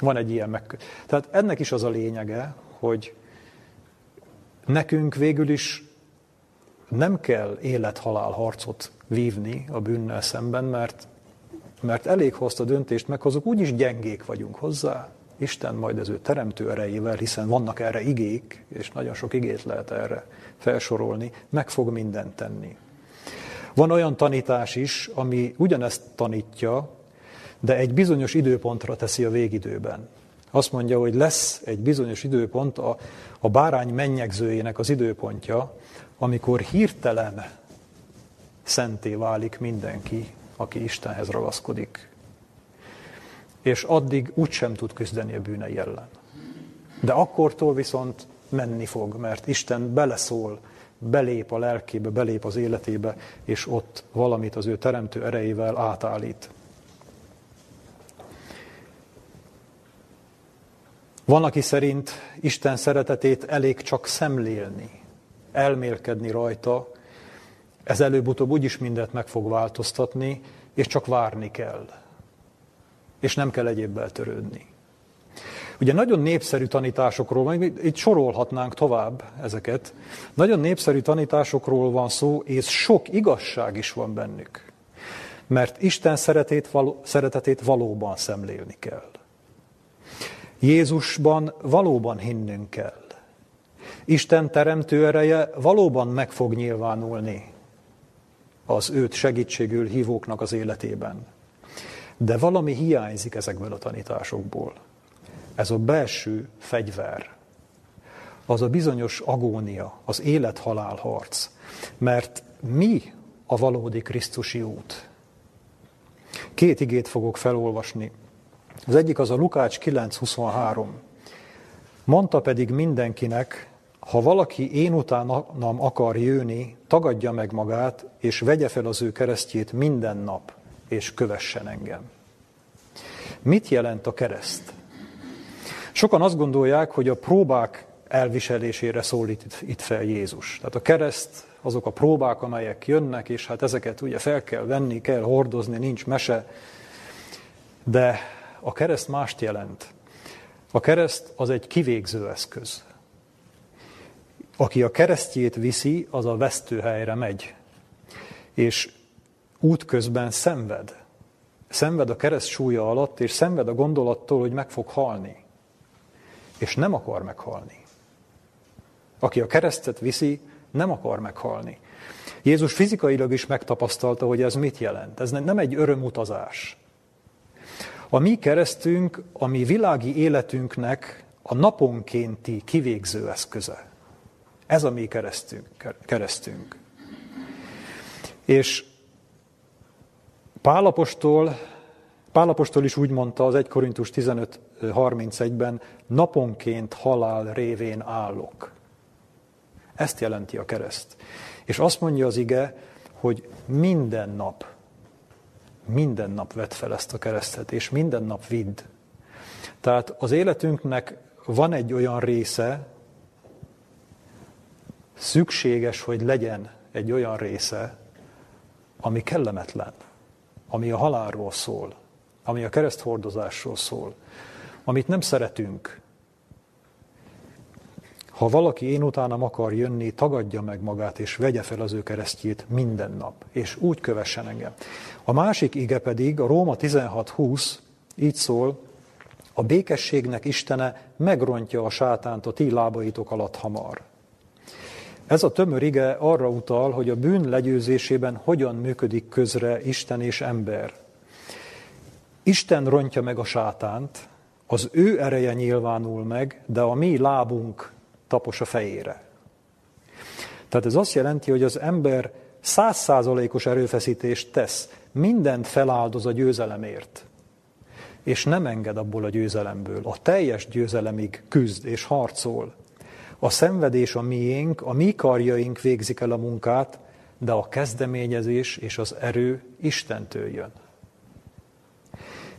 Van egy ilyen meg... Tehát ennek is az a lényege, hogy nekünk végül is nem kell élet-halál harcot vívni a bűnnel szemben, mert, mert elég hozt a döntést meghozok, úgyis gyengék vagyunk hozzá. Isten majd az ő teremtő erejével, hiszen vannak erre igék, és nagyon sok igét lehet erre felsorolni, meg fog mindent tenni. Van olyan tanítás is, ami ugyanezt tanítja, de egy bizonyos időpontra teszi a végidőben. Azt mondja, hogy lesz egy bizonyos időpont, a, a bárány mennyegzőjének az időpontja, amikor hirtelen szenté válik mindenki, aki Istenhez ragaszkodik. És addig úgysem tud küzdeni a bűnei ellen. De akkortól viszont menni fog, mert Isten beleszól, belép a lelkébe, belép az életébe, és ott valamit az ő teremtő erejével átállít. Van, aki szerint Isten szeretetét elég csak szemlélni, elmélkedni rajta, ez előbb-utóbb úgyis mindent meg fog változtatni, és csak várni kell. És nem kell egyébbel törődni. Ugye nagyon népszerű tanításokról, itt sorolhatnánk tovább ezeket, nagyon népszerű tanításokról van szó, és sok igazság is van bennük. Mert Isten szeretét, való, szeretetét valóban szemlélni kell. Jézusban valóban hinnünk kell. Isten teremtő ereje valóban meg fog nyilvánulni az őt segítségül hívóknak az életében. De valami hiányzik ezekből a tanításokból. Ez a belső fegyver, az a bizonyos agónia, az élet-halál harc. Mert mi a valódi Krisztusi út? Két igét fogok felolvasni. Az egyik az a Lukács 9.23. Mondta pedig mindenkinek, ha valaki én utánam akar jönni, tagadja meg magát, és vegye fel az ő keresztjét minden nap, és kövessen engem. Mit jelent a kereszt? Sokan azt gondolják, hogy a próbák elviselésére szólít itt fel Jézus. Tehát a kereszt, azok a próbák, amelyek jönnek, és hát ezeket ugye fel kell venni, kell hordozni, nincs mese. De a kereszt mást jelent. A kereszt az egy kivégző eszköz. Aki a keresztjét viszi, az a vesztőhelyre megy. És útközben szenved. Szenved a kereszt súlya alatt, és szenved a gondolattól, hogy meg fog halni. És nem akar meghalni. Aki a keresztet viszi, nem akar meghalni. Jézus fizikailag is megtapasztalta, hogy ez mit jelent. Ez nem egy örömutazás. A mi keresztünk, a mi világi életünknek a naponkénti kivégző eszköze. Ez a mi keresztünk. keresztünk. És Pálapostól, Pálapostól is úgy mondta az 1 Korintus 15.31-ben, naponként halál révén állok. Ezt jelenti a kereszt. És azt mondja az ige, hogy minden nap, minden nap vett fel ezt a keresztet, és minden nap vidd. Tehát az életünknek van egy olyan része, szükséges, hogy legyen egy olyan része, ami kellemetlen, ami a halálról szól, ami a kereszthordozásról szól, amit nem szeretünk, ha valaki én utánam akar jönni, tagadja meg magát, és vegye fel az ő keresztjét minden nap, és úgy kövessen engem. A másik ige pedig, a Róma 16.20, így szól, a békességnek Istene megrontja a sátánt a ti lábaitok alatt hamar. Ez a tömör ige arra utal, hogy a bűn legyőzésében hogyan működik közre Isten és ember. Isten rontja meg a sátánt, az ő ereje nyilvánul meg, de a mi lábunk tapos a fejére. Tehát ez azt jelenti, hogy az ember százszázalékos erőfeszítést tesz, mindent feláldoz a győzelemért, és nem enged abból a győzelemből. A teljes győzelemig küzd és harcol. A szenvedés a miénk, a mi karjaink végzik el a munkát, de a kezdeményezés és az erő Istentől jön.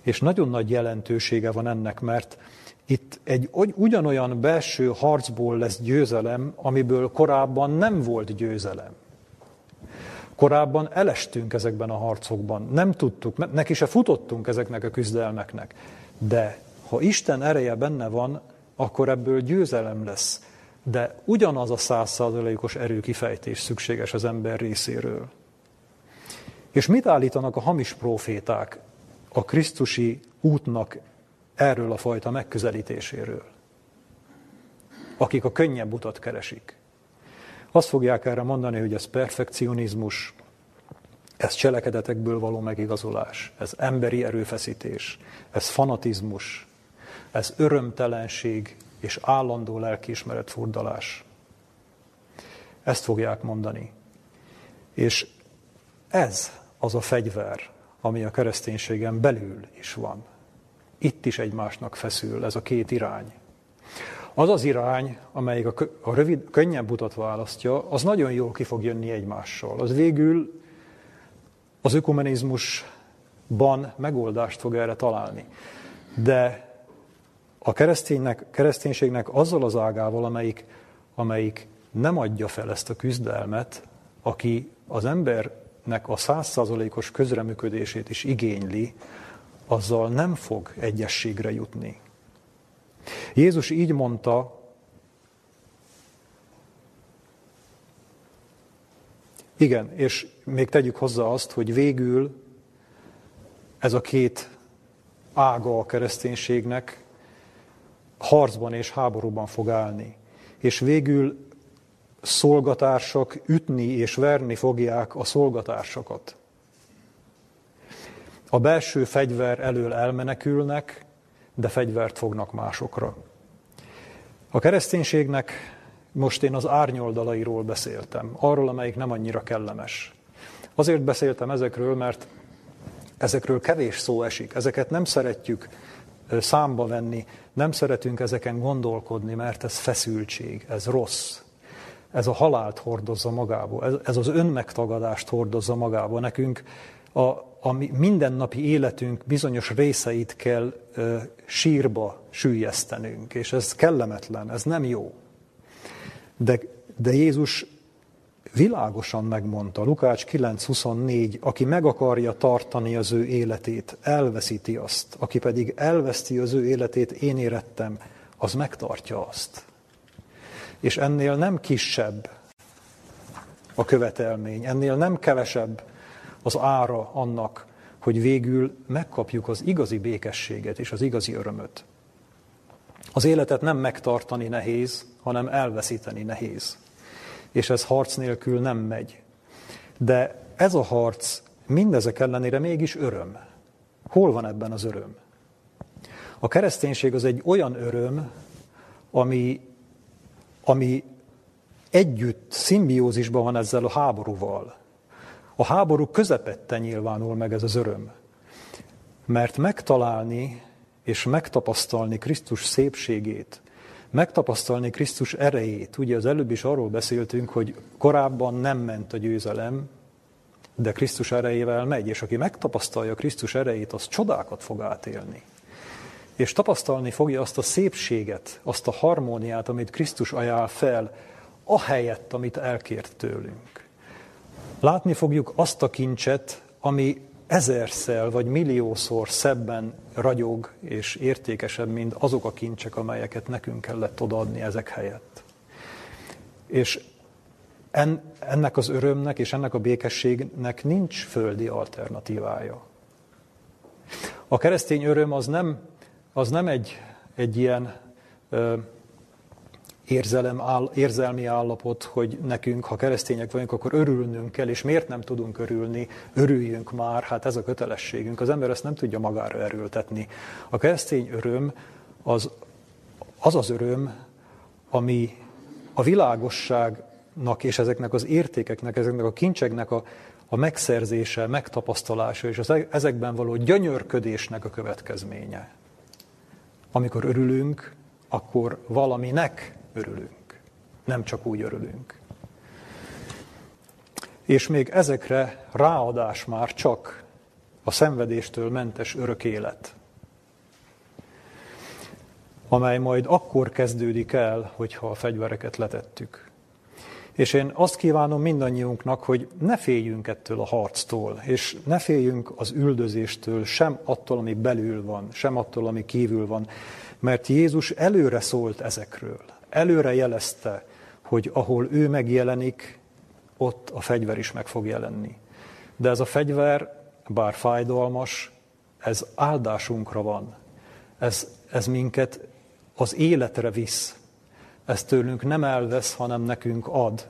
És nagyon nagy jelentősége van ennek, mert itt egy ugyanolyan belső harcból lesz győzelem, amiből korábban nem volt győzelem. Korábban elestünk ezekben a harcokban, nem tudtuk, neki se futottunk ezeknek a küzdelmeknek. De ha Isten ereje benne van, akkor ebből győzelem lesz. De ugyanaz a százszázalékos erőkifejtés szükséges az ember részéről. És mit állítanak a hamis proféták a Krisztusi útnak erről a fajta megközelítéséről. Akik a könnyebb utat keresik. Azt fogják erre mondani, hogy ez perfekcionizmus, ez cselekedetekből való megigazolás, ez emberi erőfeszítés, ez fanatizmus, ez örömtelenség és állandó lelkiismeret furdalás. Ezt fogják mondani. És ez az a fegyver, ami a kereszténységen belül is van itt is egymásnak feszül ez a két irány. Az az irány, amelyik a, a rövid, könnyebb utat választja, az nagyon jól ki fog jönni egymással. Az végül az ökumenizmusban megoldást fog erre találni. De a kereszténynek, kereszténységnek azzal az ágával, amelyik, amelyik nem adja fel ezt a küzdelmet, aki az embernek a százszázalékos közreműködését is igényli, azzal nem fog egyességre jutni. Jézus így mondta, igen, és még tegyük hozzá azt, hogy végül ez a két ága a kereszténységnek harcban és háborúban fog állni. És végül szolgatársak ütni és verni fogják a szolgatársakat. A belső fegyver elől elmenekülnek, de fegyvert fognak másokra. A kereszténységnek most én az árnyoldalairól beszéltem, arról, amelyik nem annyira kellemes. Azért beszéltem ezekről, mert ezekről kevés szó esik, ezeket nem szeretjük számba venni, nem szeretünk ezeken gondolkodni, mert ez feszültség, ez rossz. Ez a halált hordozza magába, ez, ez az önmegtagadást hordozza magába. Nekünk a, a mindennapi életünk bizonyos részeit kell ö, sírba sűjesztenünk, és ez kellemetlen, ez nem jó. De, de Jézus világosan megmondta, Lukács 9.24, aki meg akarja tartani az ő életét, elveszíti azt, aki pedig elveszti az ő életét, én érettem, az megtartja azt. És ennél nem kisebb a követelmény, ennél nem kevesebb az ára annak, hogy végül megkapjuk az igazi békességet és az igazi örömöt. Az életet nem megtartani nehéz, hanem elveszíteni nehéz. És ez harc nélkül nem megy. De ez a harc mindezek ellenére mégis öröm. Hol van ebben az öröm? A kereszténység az egy olyan öröm, ami, ami együtt szimbiózisban van ezzel a háborúval. A háború közepette nyilvánul meg ez az öröm. Mert megtalálni és megtapasztalni Krisztus szépségét, megtapasztalni Krisztus erejét. Ugye az előbb is arról beszéltünk, hogy korábban nem ment a győzelem, de Krisztus erejével megy, és aki megtapasztalja Krisztus erejét, az csodákat fog átélni. És tapasztalni fogja azt a szépséget, azt a harmóniát, amit Krisztus ajánl fel, ahelyett, amit elkért tőlünk. Látni fogjuk azt a kincset, ami ezerszel vagy milliószor szebben ragyog és értékesebb, mint azok a kincsek, amelyeket nekünk kellett odaadni ezek helyett. És en, ennek az örömnek és ennek a békességnek nincs földi alternatívája. A keresztény öröm az nem, az nem egy, egy ilyen ö, érzelem, áll, érzelmi állapot, hogy nekünk, ha keresztények vagyunk, akkor örülnünk kell, és miért nem tudunk örülni, örüljünk már, hát ez a kötelességünk. Az ember ezt nem tudja magára erőltetni. A keresztény öröm az az, az öröm, ami a világosságnak és ezeknek az értékeknek, ezeknek a kincseknek a, a megszerzése, megtapasztalása és az e-, ezekben való gyönyörködésnek a következménye. Amikor örülünk, akkor valaminek örülünk. Nem csak úgy örülünk. És még ezekre ráadás már csak a szenvedéstől mentes örök élet, amely majd akkor kezdődik el, hogyha a fegyvereket letettük. És én azt kívánom mindannyiunknak, hogy ne féljünk ettől a harctól, és ne féljünk az üldözéstől, sem attól, ami belül van, sem attól, ami kívül van, mert Jézus előre szólt ezekről előre jelezte, hogy ahol ő megjelenik, ott a fegyver is meg fog jelenni. De ez a fegyver, bár fájdalmas, ez áldásunkra van. Ez, ez minket az életre visz. Ez tőlünk nem elvesz, hanem nekünk ad.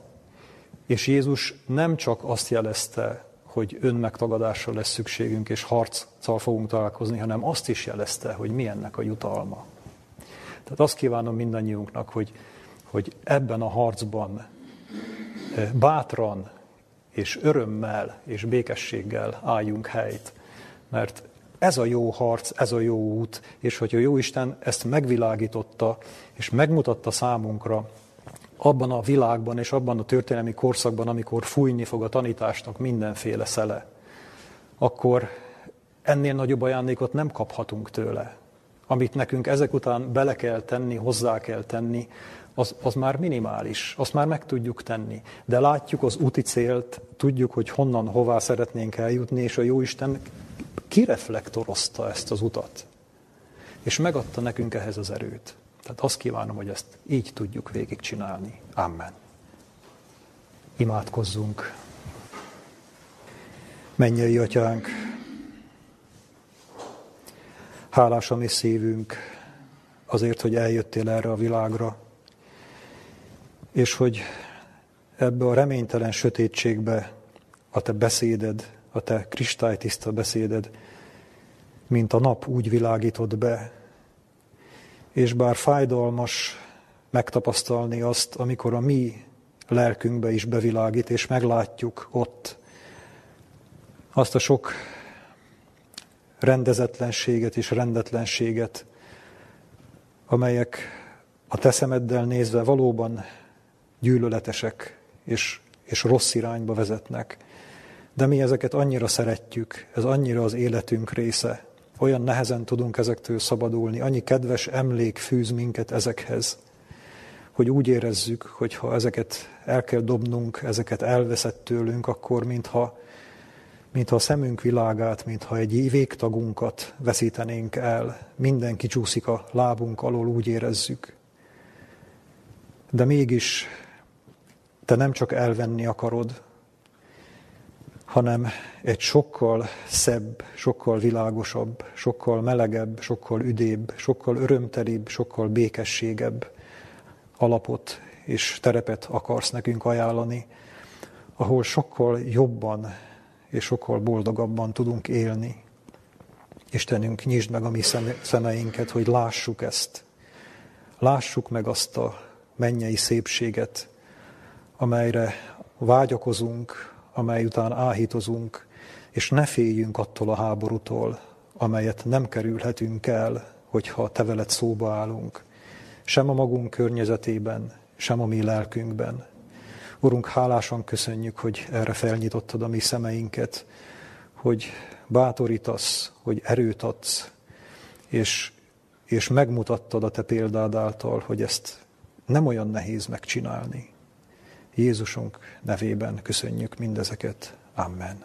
És Jézus nem csak azt jelezte, hogy önmegtagadásra lesz szükségünk, és harccal fogunk találkozni, hanem azt is jelezte, hogy mi ennek a jutalma. Tehát azt kívánom mindannyiunknak, hogy, hogy ebben a harcban eh, bátran és örömmel és békességgel álljunk helyt. Mert ez a jó harc, ez a jó út, és hogy a jó Isten ezt megvilágította, és megmutatta számunkra abban a világban és abban a történelmi korszakban, amikor fújni fog a tanításnak mindenféle szele, akkor ennél nagyobb ajándékot nem kaphatunk tőle amit nekünk ezek után bele kell tenni, hozzá kell tenni, az, az már minimális, azt már meg tudjuk tenni. De látjuk az úti célt, tudjuk, hogy honnan, hová szeretnénk eljutni, és a Jóisten kireflektorozta ezt az utat. És megadta nekünk ehhez az erőt. Tehát azt kívánom, hogy ezt így tudjuk végigcsinálni. Amen. Imádkozzunk. Mennyei atyánk, Hálás a mi szívünk azért, hogy eljöttél erre a világra, és hogy ebbe a reménytelen sötétségbe a te beszéded, a te kristálytiszta beszéded, mint a nap úgy világított be, és bár fájdalmas megtapasztalni azt, amikor a mi lelkünkbe is bevilágít, és meglátjuk ott azt a sok rendezetlenséget és rendetlenséget, amelyek a te szemeddel nézve valóban gyűlöletesek és, és rossz irányba vezetnek. De mi ezeket annyira szeretjük, ez annyira az életünk része, olyan nehezen tudunk ezektől szabadulni, annyi kedves emlék fűz minket ezekhez, hogy úgy érezzük, hogy ha ezeket el kell dobnunk, ezeket elveszett tőlünk, akkor mintha, mintha a szemünk világát, mintha egy végtagunkat veszítenénk el, minden kicsúszik a lábunk alól, úgy érezzük. De mégis te nem csak elvenni akarod, hanem egy sokkal szebb, sokkal világosabb, sokkal melegebb, sokkal üdébb, sokkal örömtelibb, sokkal békességebb alapot és terepet akarsz nekünk ajánlani, ahol sokkal jobban és sokkal boldogabban tudunk élni. Istenünk, nyisd meg a mi szemeinket, hogy lássuk ezt. Lássuk meg azt a mennyei szépséget, amelyre vágyakozunk, amely után áhítozunk, és ne féljünk attól a háborútól, amelyet nem kerülhetünk el, hogyha te veled szóba állunk, sem a magunk környezetében, sem a mi lelkünkben. Urunk, hálásan köszönjük, hogy erre felnyitottad a mi szemeinket, hogy bátorítasz, hogy erőt adsz, és, és megmutattad a te példád által, hogy ezt nem olyan nehéz megcsinálni. Jézusunk nevében köszönjük mindezeket. Amen.